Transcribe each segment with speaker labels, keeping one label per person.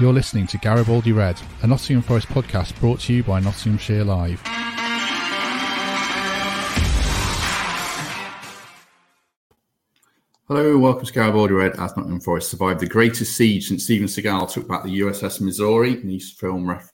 Speaker 1: You're listening to Garibaldi Red, a Nottingham Forest podcast brought to you by Nottinghamshire Live. Hello, welcome to Garibaldi Red as Nottingham Forest survived the greatest siege since Steven Seagal took back the USS Missouri. Nice film ref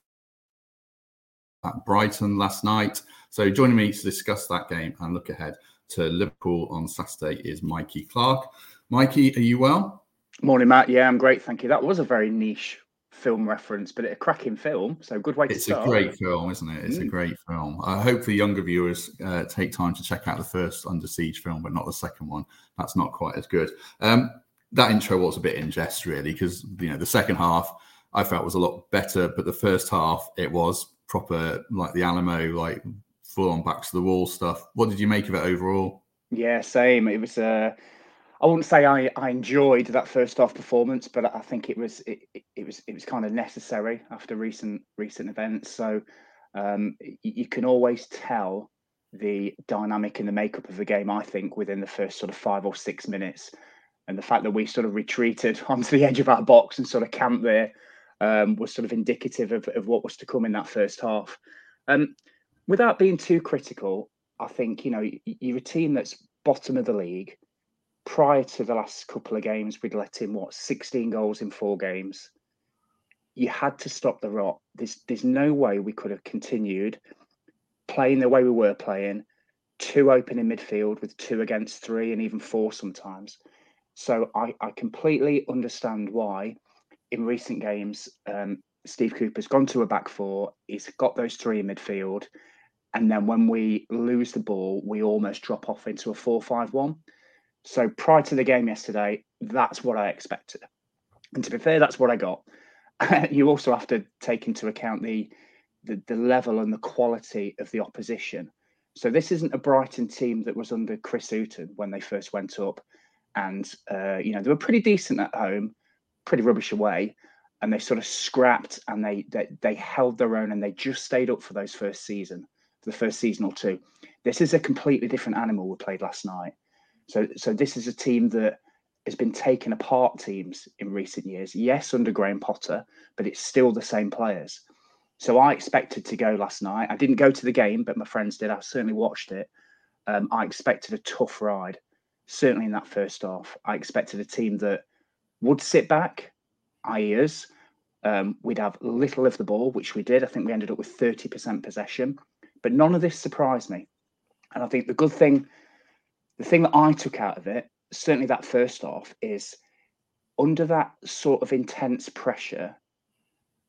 Speaker 1: at Brighton last night. So joining me to discuss that game and look ahead to Liverpool on Saturday is Mikey Clark. Mikey, are you well?
Speaker 2: Morning, Matt. Yeah, I'm great. Thank you. That was a very niche film reference, but a cracking film. So good way to
Speaker 1: it's
Speaker 2: start.
Speaker 1: It's a great film, isn't it? It's mm. a great film. I hope the younger viewers uh, take time to check out the first Under Siege film, but not the second one. That's not quite as good. Um, that intro was a bit in jest, really, because you know the second half I felt was a lot better, but the first half it was proper like the Alamo, like full on backs to the wall stuff. What did you make of it overall?
Speaker 2: Yeah, same. It was. Uh, I wouldn't say I, I enjoyed that first half performance, but I think it was it, it was it was kind of necessary after recent recent events. So um, you can always tell the dynamic and the makeup of the game. I think within the first sort of five or six minutes, and the fact that we sort of retreated onto the edge of our box and sort of camped there um, was sort of indicative of, of what was to come in that first half. Um, without being too critical, I think you know you're a team that's bottom of the league prior to the last couple of games, we'd let in what 16 goals in four games. You had to stop the rot. There's there's no way we could have continued playing the way we were playing, two open in midfield with two against three and even four sometimes. So I, I completely understand why in recent games um, Steve Cooper's gone to a back four. He's got those three in midfield. And then when we lose the ball, we almost drop off into a 4 5 1. So prior to the game yesterday, that's what I expected. And to be fair, that's what I got. you also have to take into account the, the, the level and the quality of the opposition. So this isn't a Brighton team that was under Chris Hughton when they first went up, and uh, you know they were pretty decent at home, pretty rubbish away, and they sort of scrapped and they, they they held their own and they just stayed up for those first season, for the first season or two. This is a completely different animal we played last night. So, so this is a team that has been taking apart teams in recent years. Yes, under Graham Potter, but it's still the same players. So I expected to go last night. I didn't go to the game, but my friends did. I certainly watched it. Um, I expected a tough ride, certainly in that first half. I expected a team that would sit back, i.e., us. Um, we'd have little of the ball, which we did. I think we ended up with 30% possession, but none of this surprised me. And I think the good thing the thing that I took out of it, certainly that first off, is under that sort of intense pressure,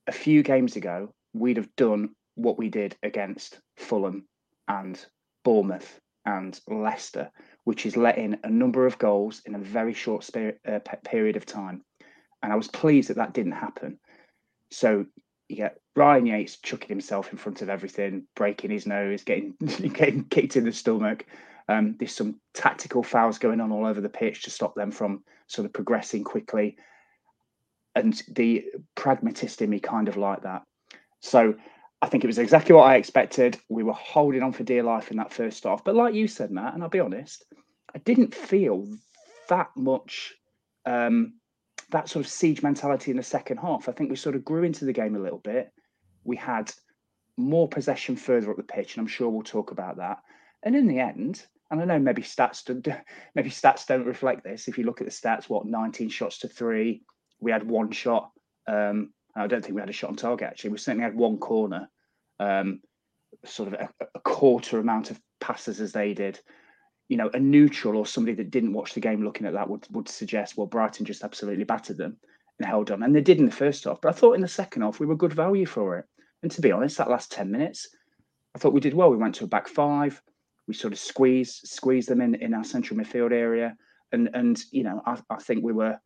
Speaker 2: a few games ago, we'd have done what we did against Fulham and Bournemouth and Leicester, which is letting a number of goals in a very short spirit, uh, period of time. And I was pleased that that didn't happen. So you get Ryan Yates chucking himself in front of everything, breaking his nose, getting getting kicked in the stomach, um, there's some tactical fouls going on all over the pitch to stop them from sort of progressing quickly. And the pragmatist in me kind of like that. So I think it was exactly what I expected. We were holding on for dear life in that first half. But like you said, Matt, and I'll be honest, I didn't feel that much um, that sort of siege mentality in the second half. I think we sort of grew into the game a little bit. We had more possession further up the pitch, and I'm sure we'll talk about that. And in the end, I know maybe stats don't, maybe stats don't reflect this. If you look at the stats, what 19 shots to three, we had one shot. Um, I don't think we had a shot on target actually. We certainly had one corner, um, sort of a, a, quarter amount of passes as they did. You know, a neutral or somebody that didn't watch the game looking at that would would suggest well Brighton just absolutely battered them and held on, and they did in the first half. But I thought in the second half we were good value for it. And to be honest, that last ten minutes, I thought we did well. We went to a back five. We sort of squeeze squeezed them in in our central midfield area, and and you know I, I think we were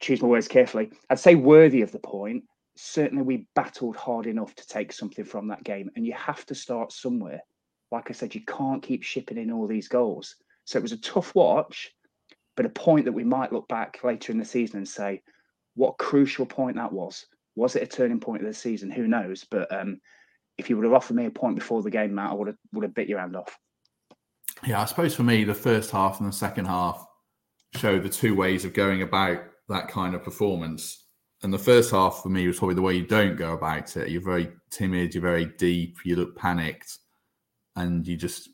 Speaker 2: choose my words carefully. I'd say worthy of the point. Certainly, we battled hard enough to take something from that game, and you have to start somewhere. Like I said, you can't keep shipping in all these goals. So it was a tough watch, but a point that we might look back later in the season and say, what crucial point that was. Was it a turning point of the season? Who knows? But um, if you would have offered me a point before the game, Matt, I would have would have bit your hand off.
Speaker 1: Yeah, I suppose for me, the first half and the second half show the two ways of going about that kind of performance. And the first half for me was probably the way you don't go about it. You're very timid, you're very deep, you look panicked, and you're just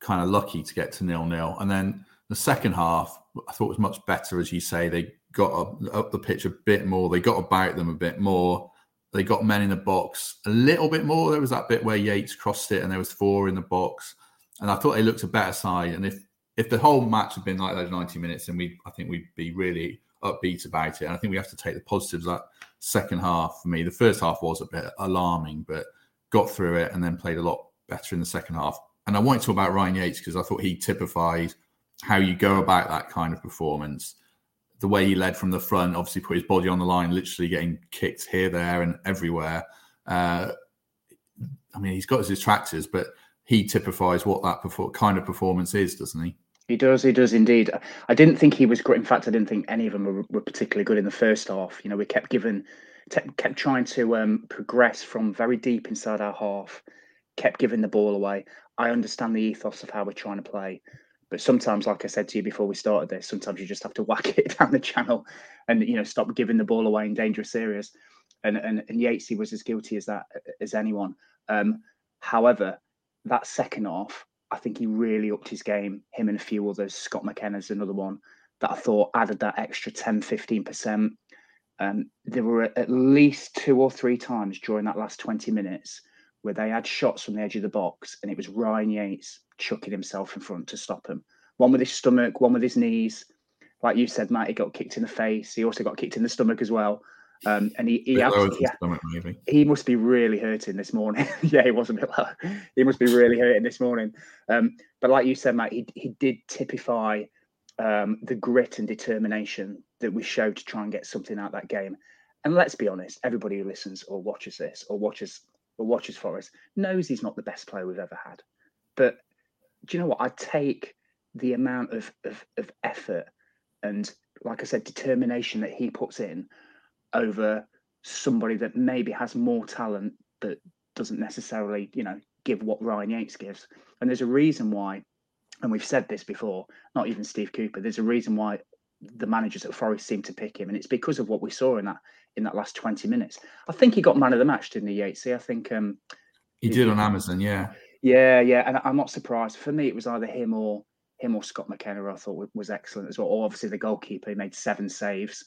Speaker 1: kind of lucky to get to nil nil. And then the second half, I thought was much better, as you say. They got up, up the pitch a bit more. They got about them a bit more. They got men in the box a little bit more. There was that bit where Yates crossed it, and there was four in the box. And I thought they looked a better side. And if if the whole match had been like those ninety minutes, then we I think we'd be really upbeat about it. And I think we have to take the positives that second half for me. The first half was a bit alarming, but got through it and then played a lot better in the second half. And I want to talk about Ryan Yates because I thought he typified how you go about that kind of performance. The way he led from the front, obviously put his body on the line, literally getting kicked here, there, and everywhere. Uh, I mean, he's got his detractors, but he typifies what that kind of performance is, doesn't he?
Speaker 2: He does. He does indeed. I didn't think he was great. In fact, I didn't think any of them were, were particularly good in the first half. You know, we kept giving, kept trying to um, progress from very deep inside our half, kept giving the ball away. I understand the ethos of how we're trying to play, but sometimes, like I said to you before we started this, sometimes you just have to whack it down the channel, and you know, stop giving the ball away in dangerous areas. And and and Yatesy was as guilty as that as anyone. Um, however, that second half, I think he really upped his game. Him and a few others. Scott McKenna's another one that I thought added that extra 10, 15%. Um, there were at least two or three times during that last 20 minutes where they had shots from the edge of the box and it was Ryan Yates chucking himself in front to stop him. One with his stomach, one with his knees. Like you said, Matt, he got kicked in the face. He also got kicked in the stomach as well. Um, and he he, had, he, stomach, he, must be really hurting this morning. yeah, he was a bit low. He must be really hurting this morning. Um, but like you said, Matt, he he did typify um, the grit and determination that we showed to try and get something out of that game. And let's be honest, everybody who listens or watches this or watches or watches Forest knows he's not the best player we've ever had. But do you know what? I take the amount of, of, of effort and, like I said, determination that he puts in over somebody that maybe has more talent but doesn't necessarily, you know, give what Ryan Yates gives. And there's a reason why, and we've said this before, not even Steve Cooper, there's a reason why the managers at Forest seem to pick him, and it's because of what we saw in that in that last 20 minutes. I think he got man of the match, didn't he, Yatesy? I think um
Speaker 1: he did on Amazon, yeah.
Speaker 2: Yeah, yeah. And I'm not surprised. For me, it was either him or him or Scott McKenna, I thought was excellent as well. Or obviously the goalkeeper, he made seven saves.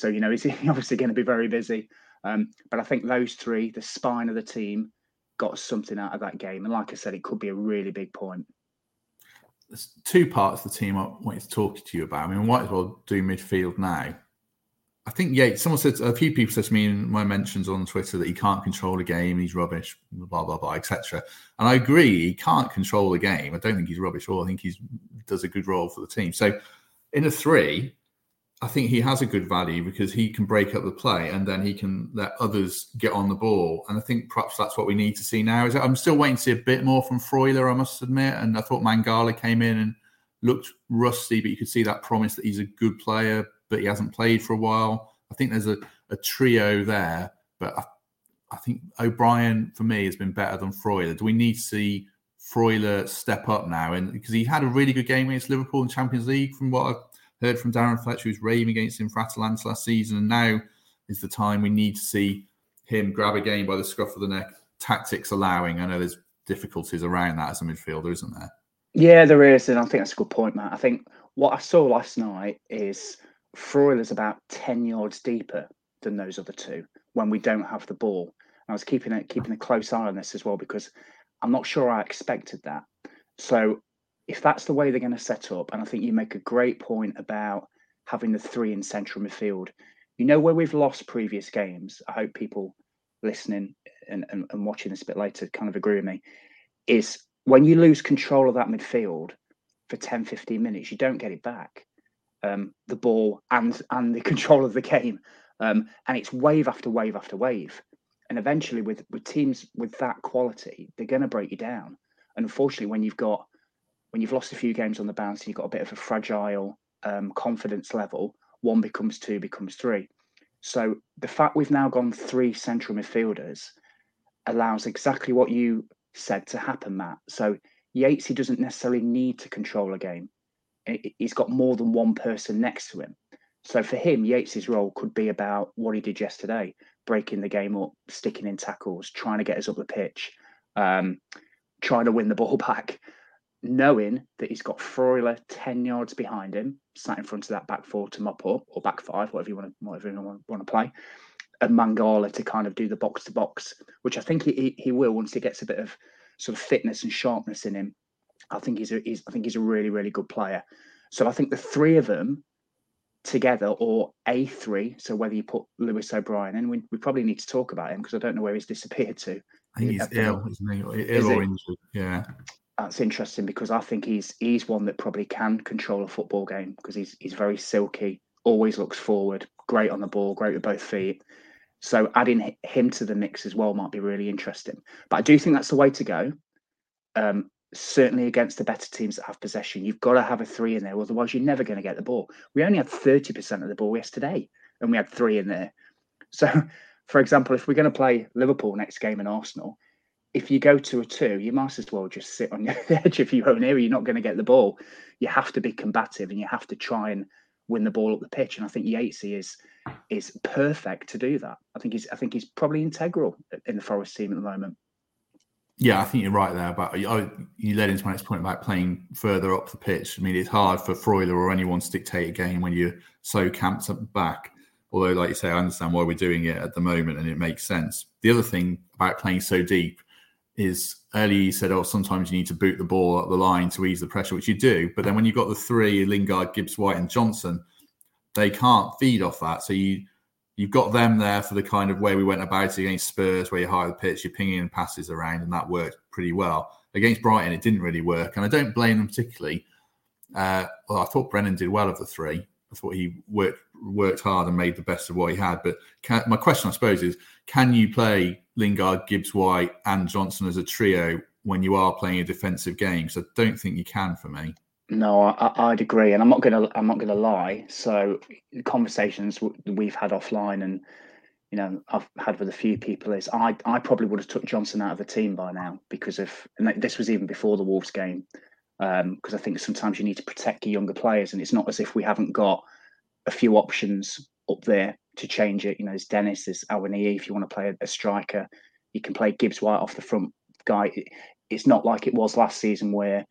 Speaker 2: So, you know, he's obviously going to be very busy. Um, but I think those three, the spine of the team, got something out of that game. And like I said, it could be a really big point.
Speaker 1: There's two parts of the team I wanted to talk to you about. I mean, might as well do midfield now. I think Yates. Someone said a few people said to me in my mentions on Twitter that he can't control a game. He's rubbish. Blah blah blah, etc. And I agree. He can't control the game. I don't think he's rubbish all. I think he does a good role for the team. So in a three, I think he has a good value because he can break up the play and then he can let others get on the ball. And I think perhaps that's what we need to see now. Is I'm still waiting to see a bit more from Freuler, I must admit. And I thought Mangala came in and looked rusty, but you could see that promise that he's a good player, but he hasn't played for a while. I think there's a, a trio there, but I, I think O'Brien for me has been better than Freuler. Do we need to see Freuler step up now? And because he had a really good game against Liverpool in Champions League, from what I've Heard from Darren Fletcher, who's raving against him for Atalanta last season. And now is the time we need to see him grab a game by the scruff of the neck, tactics allowing. I know there's difficulties around that as a midfielder, isn't there?
Speaker 2: Yeah, there is. And I think that's a good point, Matt. I think what I saw last night is is about 10 yards deeper than those other two when we don't have the ball. And I was keeping a, keeping a close eye on this as well because I'm not sure I expected that. So if that's the way they're going to set up, and I think you make a great point about having the three in central midfield. You know where we've lost previous games. I hope people listening and, and, and watching this a bit later kind of agree with me. is when you lose control of that midfield for 10, 15 minutes, you don't get it back. Um, the ball and and the control of the game. Um, and it's wave after wave after wave. And eventually with with teams with that quality, they're gonna break you down. And unfortunately, when you've got when you've lost a few games on the bounce and you've got a bit of a fragile um, confidence level, one becomes two, becomes three. So the fact we've now gone three central midfielders allows exactly what you said to happen, Matt. So Yates, he doesn't necessarily need to control a game. He's got more than one person next to him. So for him, Yates's role could be about what he did yesterday, breaking the game up, sticking in tackles, trying to get us up the pitch, um, trying to win the ball back knowing that he's got Freuler 10 yards behind him, sat in front of that back four to mop up, or back five, whatever you want to, whatever you want, want to play, and Mangala to kind of do the box to box, which I think he, he will once he gets a bit of sort of fitness and sharpness in him. I think he's a he's, I think he's a really really good player. So I think the three of them together, or a three. So whether you put Lewis O'Brien in, we, we probably need to talk about him because I don't know where he's disappeared to.
Speaker 1: I think he's ill, isn't he? Ill or injured. Yeah
Speaker 2: that's interesting because I think he's he's one that probably can control a football game because he's he's very silky, always looks forward, great on the ball, great with both feet. So adding him to the mix as well might be really interesting. But I do think that's the way to go. Um, certainly against the better teams that have possession, you've got to have a three in there, otherwise you're never going to get the ball. We only had thirty percent of the ball yesterday, and we had three in there. So, for example, if we're going to play Liverpool next game in Arsenal, if you go to a two, you might as well just sit on the edge of your own area. You're not going to get the ball. You have to be combative and you have to try and win the ball up the pitch. And I think Yatesy is is perfect to do that. I think he's I think he's probably integral in the Forest team at the moment.
Speaker 1: Yeah, I think you're right there. But you led into my next point about playing further up the pitch. I mean, it's hard for Freuler or anyone to dictate a game when you're so camped up back. Although, like you say, I understand why we're doing it at the moment, and it makes sense. The other thing about playing so deep is earlier you said, oh, sometimes you need to boot the ball up the line to ease the pressure, which you do. But then when you've got the three, Lingard, Gibbs White, and Johnson, they can't feed off that. So you you've got them there for the kind of way we went about it against Spurs, where you hire the pitch, you're pinging passes around, and that worked pretty well. Against Brighton, it didn't really work, and I don't blame them particularly. Uh, well, I thought Brennan did well of the three. I thought he worked worked hard and made the best of what he had. But can, my question, I suppose, is: Can you play Lingard, Gibbs White, and Johnson as a trio when you are playing a defensive game. So I don't think you can for me.
Speaker 2: No, I, would agree, and I'm not gonna I'm not gonna lie. So conversations we've had offline, and you know I've had with a few people is I I probably would have took Johnson out of the team by now because of and this was even before the Wolves game because um, I think sometimes you need to protect your younger players, and it's not as if we haven't got a few options up there to change it. You know, there's Dennis, there's Awoniyi. If you want to play a, striker, you can play Gibbs White off the front guy. it's not like it was last season where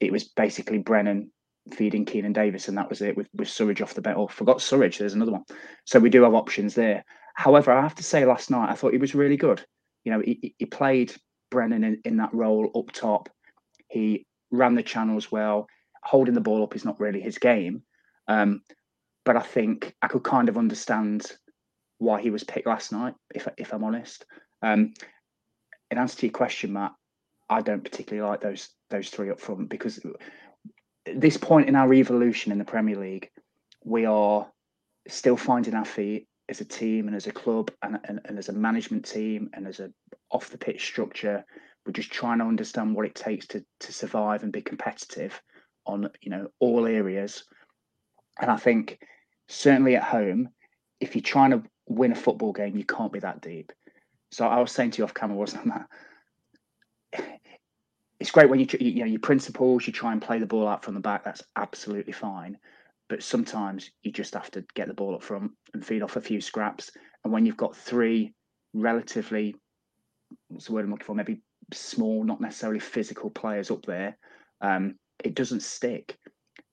Speaker 2: it was basically Brennan feeding Keinan Davis, and that was it with, with Surridge off the bench. Or forgot Surridge, there's another one. So we do have options there. However, I have to say, last night I thought he was really good. You know, he, he played Brennan in, in that role up top. He ran the channels well. Holding the ball up is not really his game. Um, but I think I could kind of understand why he was picked last night, if if I'm honest. Um, in answer to your question, Matt, I don't particularly like those those three up front because at this point in our evolution in the Premier League, we are still finding our feet as a team and as a club and, and, and as a management team and as a off the pitch structure. We're just trying to understand what it takes to to survive and be competitive on you know all areas. And I think certainly at home, if you're trying to win a football game, you can't be that deep. So I was saying to you off camera, wasn't that? It's great when you you know your principles, you try and play the ball out from the back. That's absolutely fine. But sometimes you just have to get the ball up front and feed off a few scraps. And when you've got three relatively, what's the word I'm looking for? Maybe small, not necessarily physical players up there, um, it doesn't stick.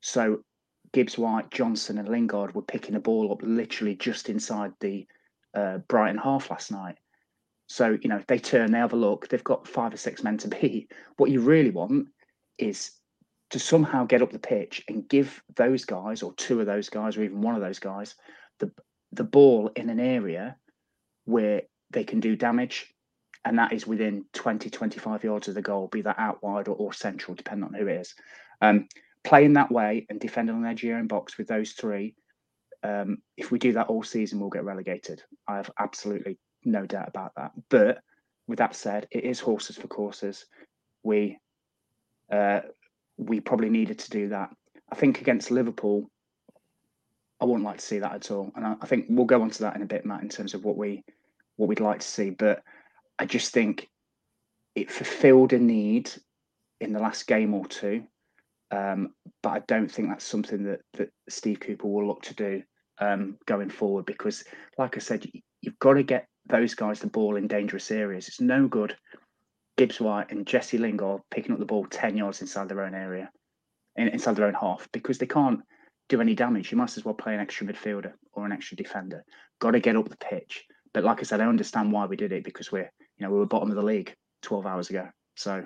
Speaker 2: So Gibbs White, Johnson, and Lingard were picking the ball up literally just inside the uh, Brighton half last night. So, you know, if they turn, they have a look, they've got five or six men to beat. What you really want is to somehow get up the pitch and give those guys, or two of those guys, or even one of those guys, the the ball in an area where they can do damage. and that is within 20, 25 yards of the goal, be that out wide or, or central, depending on who it is. Um, playing that way and defending on the own box with those three, um, if we do that all season, we'll get relegated. I have absolutely no doubt about that. But with that said, it is horses for courses. We uh, we probably needed to do that. I think against Liverpool, I wouldn't like to see that at all. And I, I think we'll go on to that in a bit, Matt, in terms of what we what we'd like to see. But I just think it fulfilled a need in the last game or two. Um, but I don't think that's something that that Steve Cooper will look to do um, going forward because, like I said, you, you've got to get those guys the ball in dangerous areas. It's no good Gibbs White and Jesse Lingard picking up the ball 10 yards inside their own area, in, inside their own half, because they can't do any damage. You must as well play an extra midfielder or an extra defender. Got to get up the pitch. But like I said, I understand why we did it because we're, you know, we were bottom of the league 12 hours ago. So,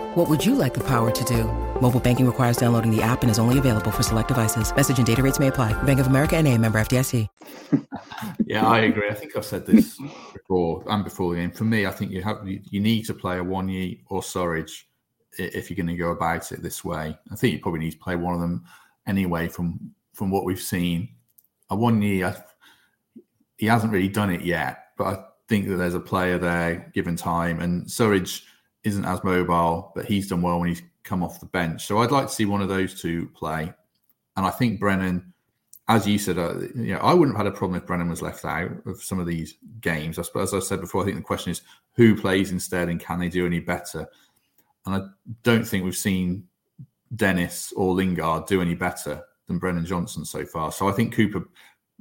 Speaker 3: What would you like the power to do? Mobile banking requires downloading the app and is only available for select devices. Message and data rates may apply. Bank of America and a member FDIC.
Speaker 1: yeah, I agree. I think I've said this before and before the game. For me, I think you have you, need to play Awoniyi or Surridge if you're going to go about it this way. I think you probably need to play one of them anyway. From from what we've seen, Awoniyi he hasn't really done it yet, but I think that there's a player there given time, and Surridge isn't as mobile, but he's done well when he's come off the bench. So I'd like to see one of those two play, and I think Brennan. As you said, uh, you know, I wouldn't have had a problem if Brennan was left out of some of these games. I As I said before, I think the question is who plays instead and can they do any better? And I don't think we've seen Dennis or Lingard do any better than Brennan Johnson so far. So I think Cooper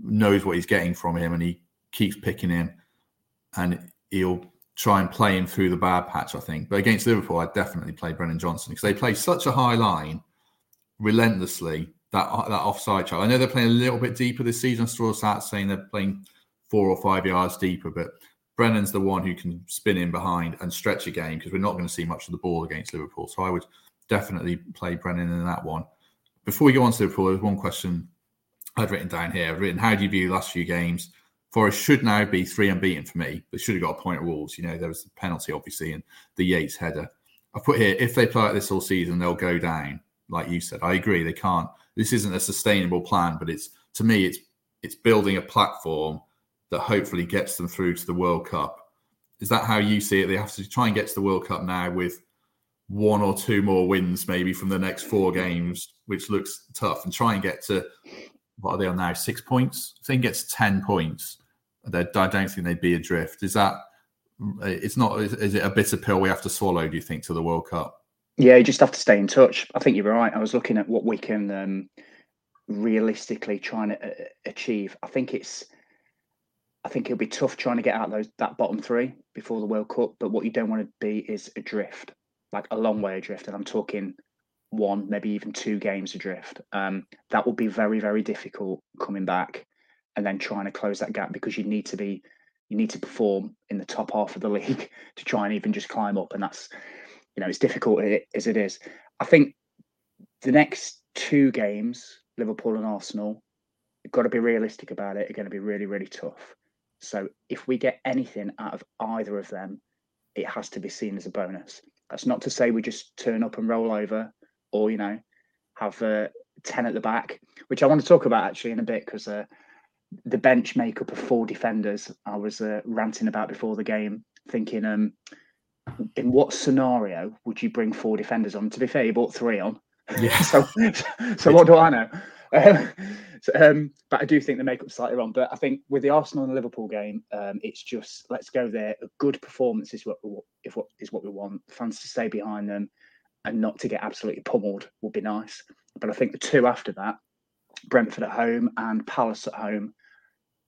Speaker 1: knows what he's getting from him and he keeps picking him and he'll try and play him through the bad patch, I think. But against Liverpool, I'd definitely play Brennan Johnson because they play such a high line relentlessly. That that offside chart. I know they're playing a little bit deeper this season. Straw sat saying they're playing four or five yards deeper, but Brennan's the one who can spin in behind and stretch a game because we're not going to see much of the ball against Liverpool. So I would definitely play Brennan in that one. Before we go on to Liverpool, there's one question I'd written down here. I've written, how do you view the last few games? Forest should now be three unbeaten for me. They should have got a point at Wolves. You know, there was the penalty, obviously, and the Yates header. I put here, if they play like this all season, they'll go down. Like you said, I agree. They can't. This isn't a sustainable plan, but it's to me, it's it's building a platform that hopefully gets them through to the World Cup. Is that how you see it? They have to try and get to the World Cup now with one or two more wins, maybe from the next four games, which looks tough, and try and get to what are they on now? Six points. Can get to ten points, I don't think they'd be adrift. Is that? It's not. Is it a bitter pill we have to swallow? Do you think to the World Cup?
Speaker 2: Yeah, you just have to stay in touch. I think you're right. I was looking at what we can um, realistically try and uh, achieve. I think it's I think it'll be tough trying to get out those that bottom three before the World Cup. But what you don't want to be is adrift, like a long way adrift. And I'm talking one, maybe even two games adrift. Um, that will be very, very difficult coming back and then trying to close that gap because you need to be you need to perform in the top half of the league to try and even just climb up. And that's you know, it's difficult as it is. I think the next two games, Liverpool and Arsenal, you've got to be realistic about it, are going to be really, really tough. So if we get anything out of either of them, it has to be seen as a bonus. That's not to say we just turn up and roll over, or you know, have uh, ten at the back, which I want to talk about actually in a bit because uh, the bench makeup of four defenders. I was uh, ranting about before the game, thinking, um, in what scenario would you bring four defenders on? To be fair, you brought three on. Yeah. so, so what do I know? Um, so, um, but I do think the makeup slightly wrong. But I think with the Arsenal and Liverpool game, um, it's just let's go there. A good performance is what we, if what is what we want. Fans to stay behind them and not to get absolutely pummeled would be nice. But I think the two after that, Brentford at home and Palace at home,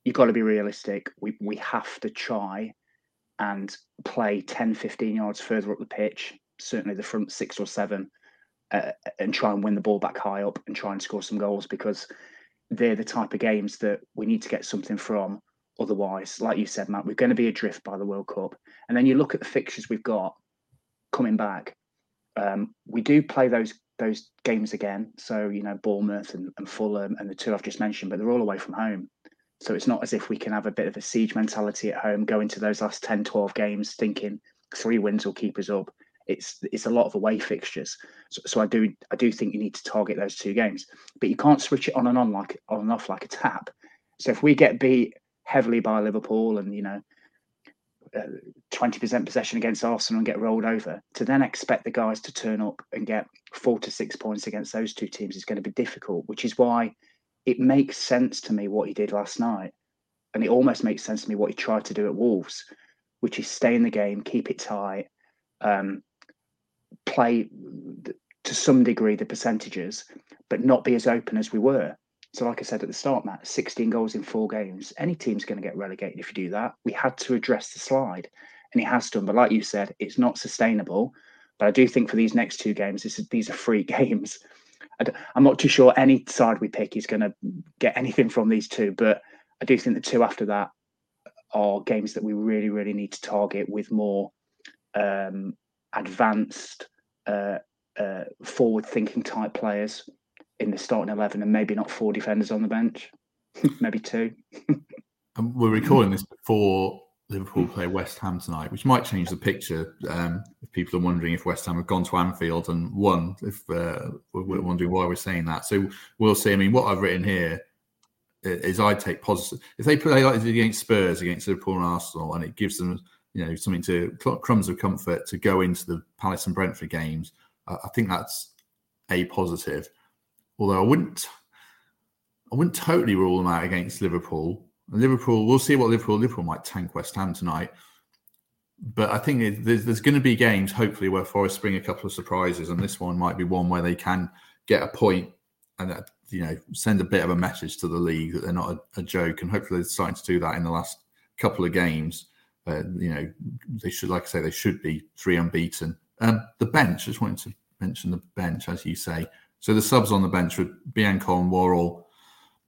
Speaker 2: you've got to be realistic. We we have to try and play 10, 15 yards further up the pitch, certainly the front six or seven, uh, and try and win the ball back high up and try and score some goals because they're the type of games that we need to get something from. Otherwise, like you said, Matt, we're going to be adrift by the World Cup. And then you look at the fixtures we've got coming back. Um, we do play those those games again. So you know, Bournemouth and, and Fulham and the two I've just mentioned, but they're all away from home. So it's not as if we can have a bit of a siege mentality at home, go into those last 10, 12 games thinking three wins will keep us up. It's it's a lot of away fixtures. So, so I do I do think you need to target those two games. But you can't switch it on and on like on and off like a tap. So if we get beat heavily by Liverpool and you know uh, twenty percent possession against Arsenal and get rolled over, to then expect the guys to turn up and get four to six points against those two teams is going to be difficult. Which is why it makes sense to me what he did last night, and it almost makes sense to me what he tried to do at Wolves, which is stay in the game, keep it tight, um, play to some degree the percentages, but not be as open as we were. So, like I said at the start, Matt, 16 goals in four games. Any team's going to get relegated if you do that. We had to address the slide, and it has done. But like you said, it's not sustainable. But I do think for these next two games, is, these are free games. I'm not too sure any side we pick is going to get anything from these two, but I do think the two after that are games that we really, really need to target with more um, advanced, uh, uh, forward-thinking type players in the starting eleven, and maybe not four defenders on the bench, maybe two.
Speaker 1: we're recording this before Liverpool play West Ham tonight, which might change the picture. Um, if people are wondering if West Ham have gone to Anfield and won, if uh, we're wondering why we're saying that, so we'll see. I mean, what I've written here is I take positive. If they play like against Spurs, against Liverpool and Arsenal, and it gives them, you know, something to crumbs of comfort to go into the Palace and Brentford games, I think that's a positive. Although I wouldn't, I wouldn't totally rule them out against Liverpool Liverpool, we'll see what Liverpool. Liverpool might tank West Ham tonight, but I think there's, there's going to be games, hopefully, where Forest bring a couple of surprises, and this one might be one where they can get a point and uh, you know send a bit of a message to the league that they're not a, a joke, and hopefully they're starting to do that in the last couple of games. Uh, you know, they should, like I say, they should be three unbeaten. Um, the bench, I just wanted to mention the bench, as you say. So the subs on the bench were Biancone, Worrall,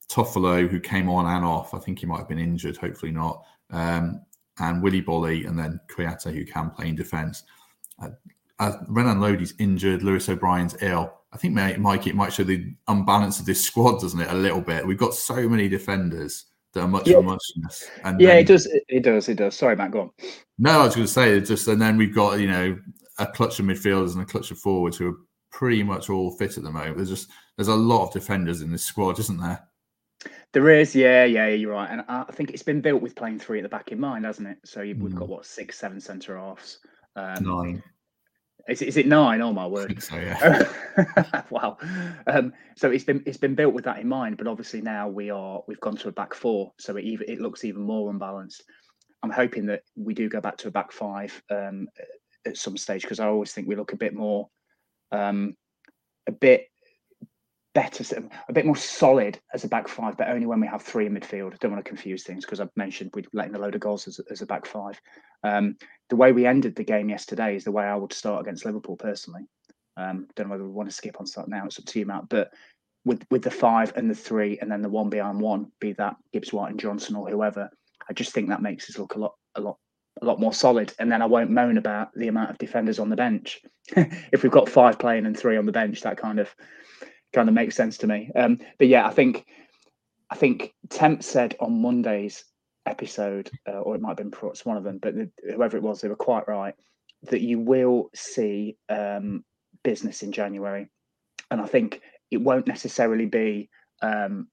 Speaker 1: Toffolo, who came on and off. I think he might have been injured, hopefully not. Um, and Willy Boly, and then Kouyaté, who can play in defence. Uh, uh, Renan Lodi's injured. Lewis O'Brien's ill. I think, Mike, it might show the unbalance of this squad, doesn't it? A little bit. We've got so many defenders that are much
Speaker 2: yeah.
Speaker 1: muchness.
Speaker 2: And yeah, then, it does. It does. It does. Sorry, Matt. Go on.
Speaker 1: No, I was going to say just, and then we've got you know a clutch of midfielders and a clutch of forwards who are pretty much all fit at the moment. There's just there's a lot of defenders in this squad, isn't there?
Speaker 2: There is, yeah, yeah, you're right, and I think it's been built with playing three at the back in mind, hasn't it? So we've mm. got what six, seven centre halves.
Speaker 1: Um, nine.
Speaker 2: Is, is it nine? Oh my word!
Speaker 1: so yeah.
Speaker 2: wow. Um, so it's been it's been built with that in mind, but obviously now we are we've gone to a back four, so it even it looks even more unbalanced. I'm hoping that we do go back to a back five um, at some stage because I always think we look a bit more, um, a bit better, a bit more solid as a back five, but only when we have three in midfield. Don't want to confuse things because I've mentioned we're letting a load of goals as, as a back five. Um, the way we ended the game yesterday is the way I would start against Liverpool personally. Um, don't know whether we want to skip on start now. It's up to you, Matt. But with with the five and the three, and then the one behind one, be that Gibbs White and Johnson or whoever, I just think that makes us look a lot a lot a lot more solid. And then I won't moan about the amount of defenders on the bench. if we've got five playing and three on the bench, that kind of kind of makes sense to me. Um, but yeah, I think I think Temp said on Monday's episode, uh, or it might have been perhaps one of them, but the, whoever it was, they were quite right that you will see um, business in January, and I think it won't necessarily be um,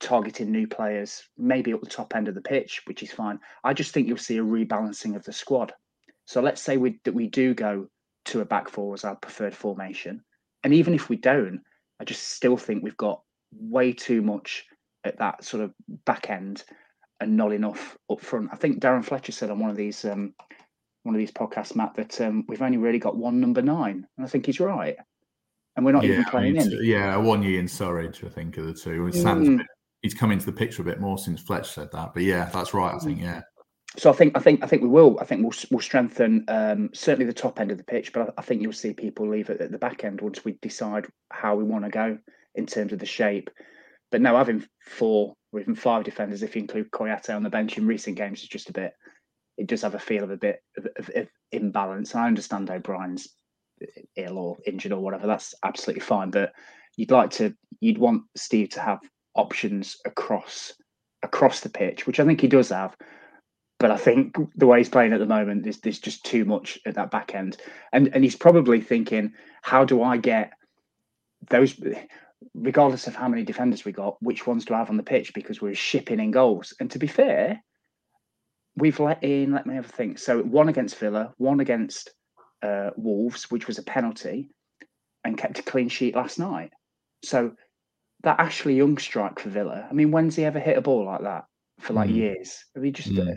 Speaker 2: targeting new players, maybe at the top end of the pitch, which is fine. I just think you'll see a rebalancing of the squad. So let's say we that we do go to a back four as our preferred formation, and even if we don't, I just still think we've got way too much at that sort of back end and not enough up front. I think Darren Fletcher said on one of these um, one of these podcasts, Matt, that um, we've only really got one number nine, and I think he's right. And we're not yeah, even playing I mean, in.
Speaker 1: Yeah, Awoniyi in Surridge, I think, are the two. Mm. he's come into the picture a bit more since Fletcher said that. But yeah, that's right. I think yeah.
Speaker 2: So I think I think I think we will. I think we'll we'll strengthen um, certainly the top end of the pitch, but I, I think you'll see people leave it at the back end once we decide how we want to go in terms of the shape. But now having four or even five defenders, if you include Kouyaté on the bench in recent games, is just a bit. It does have a feel of a bit of, of, of imbalance. I understand O'Brien's ill or injured or whatever. That's absolutely fine. But you'd like to, you'd want Steve to have options across across the pitch, which I think he does have. But I think the way he's playing at the moment, there's, there's just too much at that back end, and and he's probably thinking, how do I get those? regardless of how many defenders we got, which ones do I have on the pitch because we're shipping in goals. And to be fair, we've let in, let me have a think. So one against Villa, one against uh, Wolves, which was a penalty, and kept a clean sheet last night. So that Ashley Young strike for Villa, I mean, when's he ever hit a ball like that for like mm. years? I mean, just. Mm.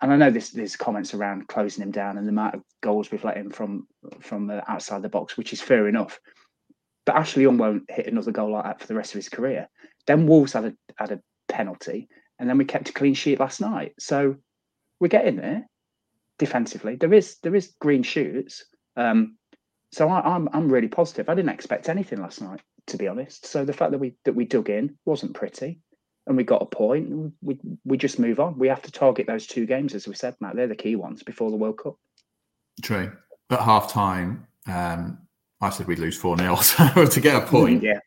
Speaker 2: And I know this, there's comments around closing him down and the amount of goals we've let him from from outside the box, which is fair enough. But Ashley Young won't hit another goal like that for the rest of his career. Then Wolves had a had a penalty, and then we kept a clean sheet last night. So we're getting there defensively. There is there is green shoots. Um, so I, I'm I'm really positive. I didn't expect anything last night, to be honest. So the fact that we that we dug in wasn't pretty, and we got a point. We we just move on. We have to target those two games, as we said, Matt. They're the key ones before the World Cup.
Speaker 1: True. At half time, um, I said we'd lose 4 0. So to get a point,
Speaker 2: yeah.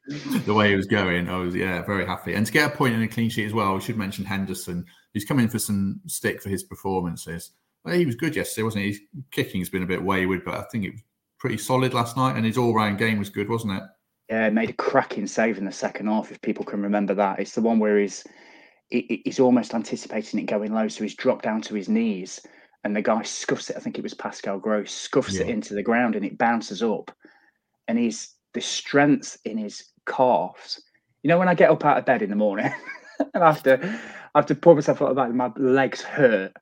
Speaker 1: the way he was going, I was, yeah, very happy. And to get a point in a clean sheet as well, we should mention Henderson, who's come in for some stick for his performances. Well, he was good yesterday, wasn't he? His kicking's been a bit wayward, but I think it was pretty solid last night. And his all round game was good, wasn't it?
Speaker 2: Yeah, made a cracking save in the second half, if people can remember that. It's the one where he's he's almost anticipating it going low. So he's dropped down to his knees and the guy scuffs it. I think it was Pascal Gross, scuffs yeah. it into the ground and it bounces up and he's the strength in his calves. You know, when I get up out of bed in the morning and I have to, I have to pull myself up about my legs hurt.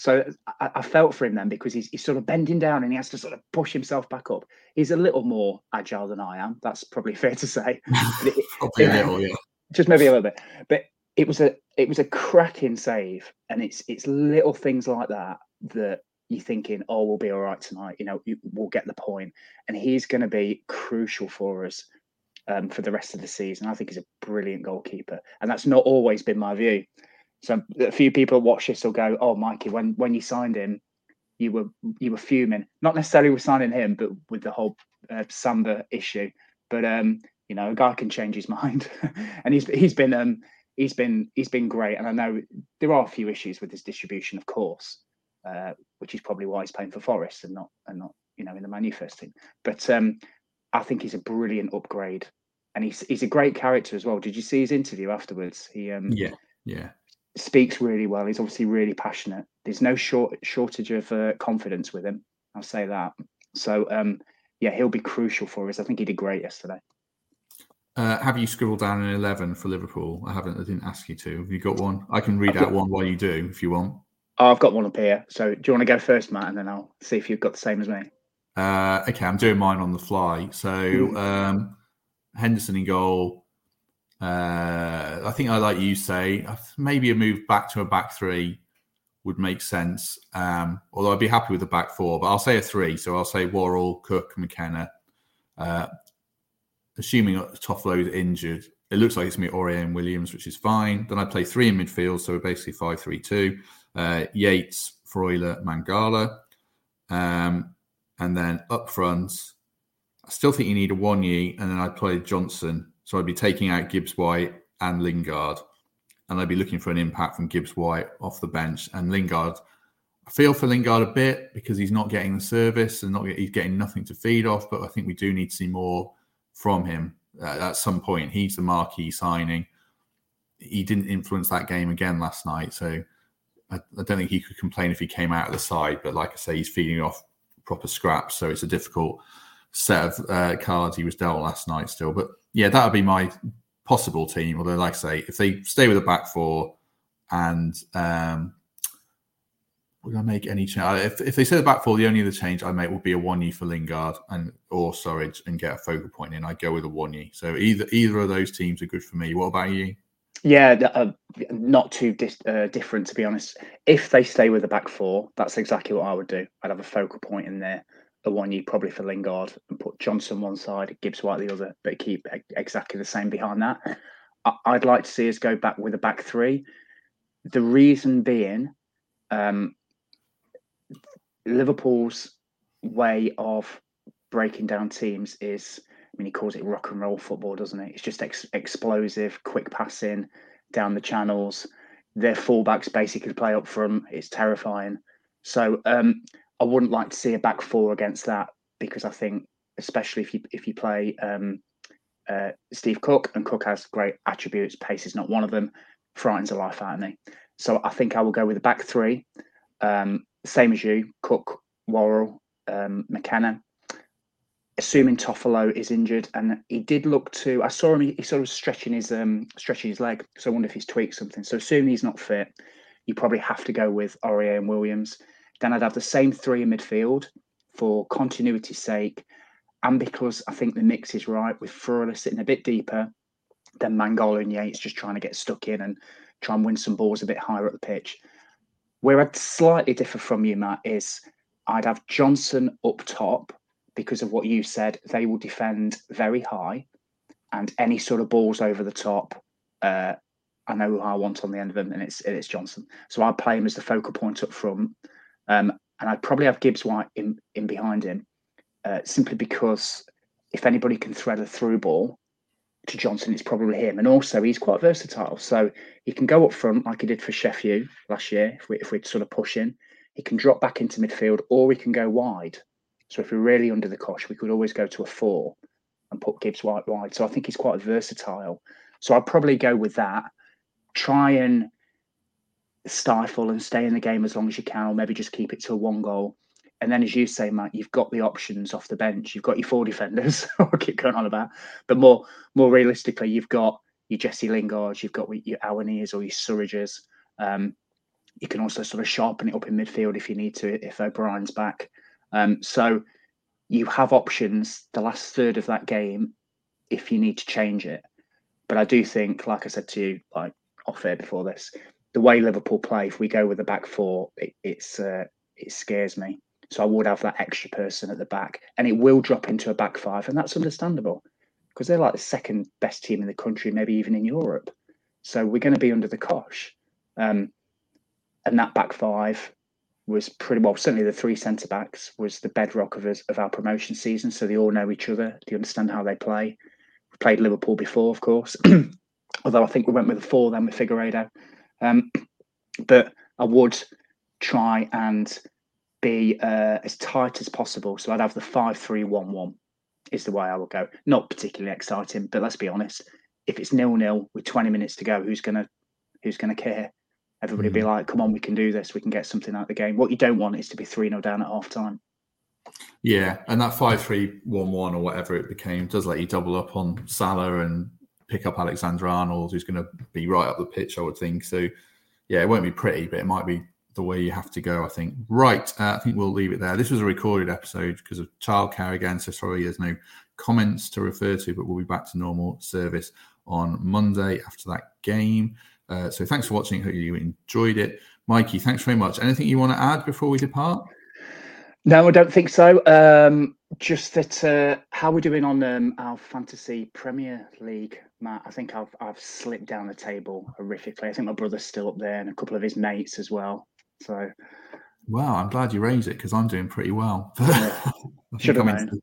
Speaker 2: So I, I, felt for him then because he's, he's sort of bending down and he has to sort of push himself back up. He's a little more agile than I am. That's probably fair to say.
Speaker 1: it, probably a little, yeah.
Speaker 2: Just maybe a little bit. But it was a it was a cracking save, and it's it's little things like that that you're thinking, oh, we'll be all right tonight. You know, we'll get the. And he's going to be crucial for us um, for the rest of the season. I think he's a brilliant goalkeeper. And that's not always been my view. So a few people watch this will go, oh, Mikey, when, when you signed him, you were you were fuming. Not necessarily with signing him, but with the whole uh, Samba issue. But um, you know, a guy can change his mind, and he's he's been um he's been he's been great. And I know there are a few issues with his distribution, of course, uh, which is probably why he's playing for Forest and not and not you know in the Man first team. But um, I think he's a brilliant upgrade, and he's he's a great character as well. Did you see his interview afterwards? He um,
Speaker 1: yeah yeah
Speaker 2: speaks really well. He's obviously really passionate. There's no short shortage of uh, confidence with him. I'll say that. So um, yeah, he'll be crucial for us. I think he did great yesterday.
Speaker 1: Uh, have you scribbled down an 11 for Liverpool? I haven't. I didn't ask you to. Have you got one? I can read out one while you do if you want.
Speaker 2: Oh, I've got one up here. So do you want to go first, Matt, and then I'll see if you've got the same as me.
Speaker 1: Uh, okay, I'm doing mine on the fly. So hmm. um, Henderson in goal. Uh, I think I like you say maybe a move back to a back three would make sense. Um, although I'd be happy with a back four, but I'll say a three. So I'll say Worrall, Cook, McKenna. Uh, assuming Toffolo's injured, it looks like it's me Aurier and Williams, which is fine. Then I play three in midfield, so we're basically five three two uh, Yates, Freuler, Mangala. Um, and then up front, I still think you need Awoniyi, and then I'd play Johnson. So I'd be taking out Gibbs White and Lingard, and I'd be looking for an impact from Gibbs White off the bench. And Lingard, I feel for Lingard a bit because he's not getting the service and not he's getting nothing to feed off. But I think we do need to see more from him uh, at some point. He's the marquee signing. He didn't influence that game again last night, so I, I, don't think he could complain if he came out of the side, but like I say, he's feeding off proper scraps, so it's a difficult set of uh, cards he was dealt last night still. But yeah, that would be my possible team. Although, like I say, if they stay with the back four and um, would I make any change? If, if they say the back four, the only other change I make would be Awoniyi for Lingard and or Surridge and get a focal point in. I go with Awoniyi. So either either of those teams are good for me. What about you?
Speaker 2: Yeah, uh, not too dis- uh, different to be honest. If they stay with the back four, that's exactly what I would do. I'd have a focal point in there, Awoniyi probably for Lingard, and put Johnson one side, Gibbs White the other, but keep exactly the same behind that. I- would like to see us go back with a back three. The reason being, um, Liverpool's way of breaking down teams is I mean, he calls it rock and roll football, doesn't it? It's just ex- explosive, quick passing down the channels. Their fullbacks basically play up front. It's terrifying. So um, I wouldn't like to see a back four against that because I think, especially if you if you play um, uh, Steve Cook and Cook has great attributes, pace is not one of them. Frightens the life out of me. So I think I will go with the back three. Um, same as you, Cook, Worrall, um, McKenna assuming Toffolo is injured, and he did look to. I saw him. He, sort of stretching his um stretching his leg. So I wonder if he's tweaked something. So assuming he's not fit, you probably have to go with Aurier and Williams. Then I'd have the same three in midfield for continuity's sake, and because I think the mix is right with Freuler sitting a bit deeper, then Mangala and Yates just trying to get stuck in and try and win some balls a bit higher up the pitch. Where I'd slightly differ from you, Matt, is I'd have Johnson up top because of what you said, they will defend very high, and any sort of balls over the top, uh, I know who I want on the end of them, and it's it's Johnson. So I'd play him as the focal point up front, um, and I'd probably have Gibbs White in in behind him, uh, simply because if anybody can thread a through ball to Johnson, it's probably him. And also, he's quite versatile, so he can go up front like he did for Sheffield last year. If we if we sort of push in, he can drop back into midfield, or he can go wide. So if we're really under the cosh, we could always go to a four and put Gibbs White wide. So I think he's quite versatile. So I'd probably go with that. Try and stifle and stay in the game as long as you can, or maybe just keep it to one goal. And then, as you say, Matt, you've got the options off the bench. You've got your four defenders. I'll keep going on about, but more more realistically, you've got your Jesse Lingards, you've got your Awoniyi's or your Surridges. Um, you can also sort of sharpen it up in midfield if you need to, if O'Brien's back. Um, so you have options the last third of that game if you need to change it. But I do think, like I said to you, like off air before this, the way Liverpool play, if we go with the back four, it, it's uh, it scares me. So I would have that extra person at the back, and it will drop into a back five, and that's understandable because they're like the second best team in the country, maybe even in Europe. So we're going to be under the cosh, um, and that back five was pretty well certainly the three centre backs was the bedrock of us of our promotion season. So they all know each other. They understand how they play. We played Liverpool before, of course. Although I think we went with a four then with Figueiredo. Um, but I would try and be uh, as tight as possible. So I'd have the five three one one is the way I would go. Not particularly exciting, but let's be honest. If it's nil nil with twenty minutes to go, who's gonna who's gonna care? Everybody mm. be like, come on, we can do this. We can get something out of the game. What you don't want is to be 3 0 down at half time.
Speaker 1: Yeah. And that 5 3 1 1 or whatever it became does let you double up on Salah and pick up Alexander Arnold, who's going to be right up the pitch, I would think. So, yeah, it won't be pretty, but it might be the way you have to go, I think. Right. Uh, I think we'll leave it there. This was a recorded episode because of childcare again. So, sorry, there's no comments to refer to, but we'll be back to normal service on Monday after that game. Uh, so thanks for watching. Hope you enjoyed it. Mikey, thanks very much. Anything you want to add before we depart?
Speaker 2: No, I don't think so. Um, just that uh, how we're doing on um, our fantasy Premier League, Matt. I think I've I've slipped down the table horrifically. I think my brother's still up there and a couple of his mates as well. So,
Speaker 1: wow, I'm glad you raised it because I'm doing pretty well.
Speaker 2: Should have known.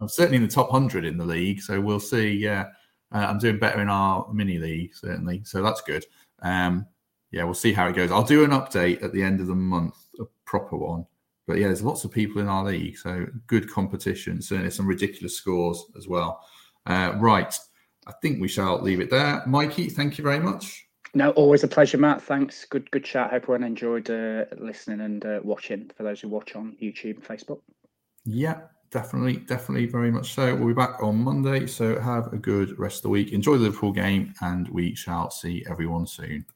Speaker 1: I'm certainly in the top hundred in the league, so we'll see. Yeah. Uh, I'm doing better in our mini league, certainly. So that's good. Um, yeah, we'll see how it goes. I'll do an update at the end of the month, a proper one. But yeah, there's lots of people in our league, so good competition. Certainly some ridiculous scores as well. Uh, right, I think we shall leave it there. Mikey, thank you very much.
Speaker 2: No, always a pleasure, Matt. Thanks. Good, good chat. Hope everyone enjoyed uh, listening and uh, watching. For those who watch on YouTube and Facebook.
Speaker 1: Yeah, Definitely, definitely, very much so. We'll be back on Monday. So have a good rest of the week. Enjoy the Liverpool game, and we shall see everyone soon.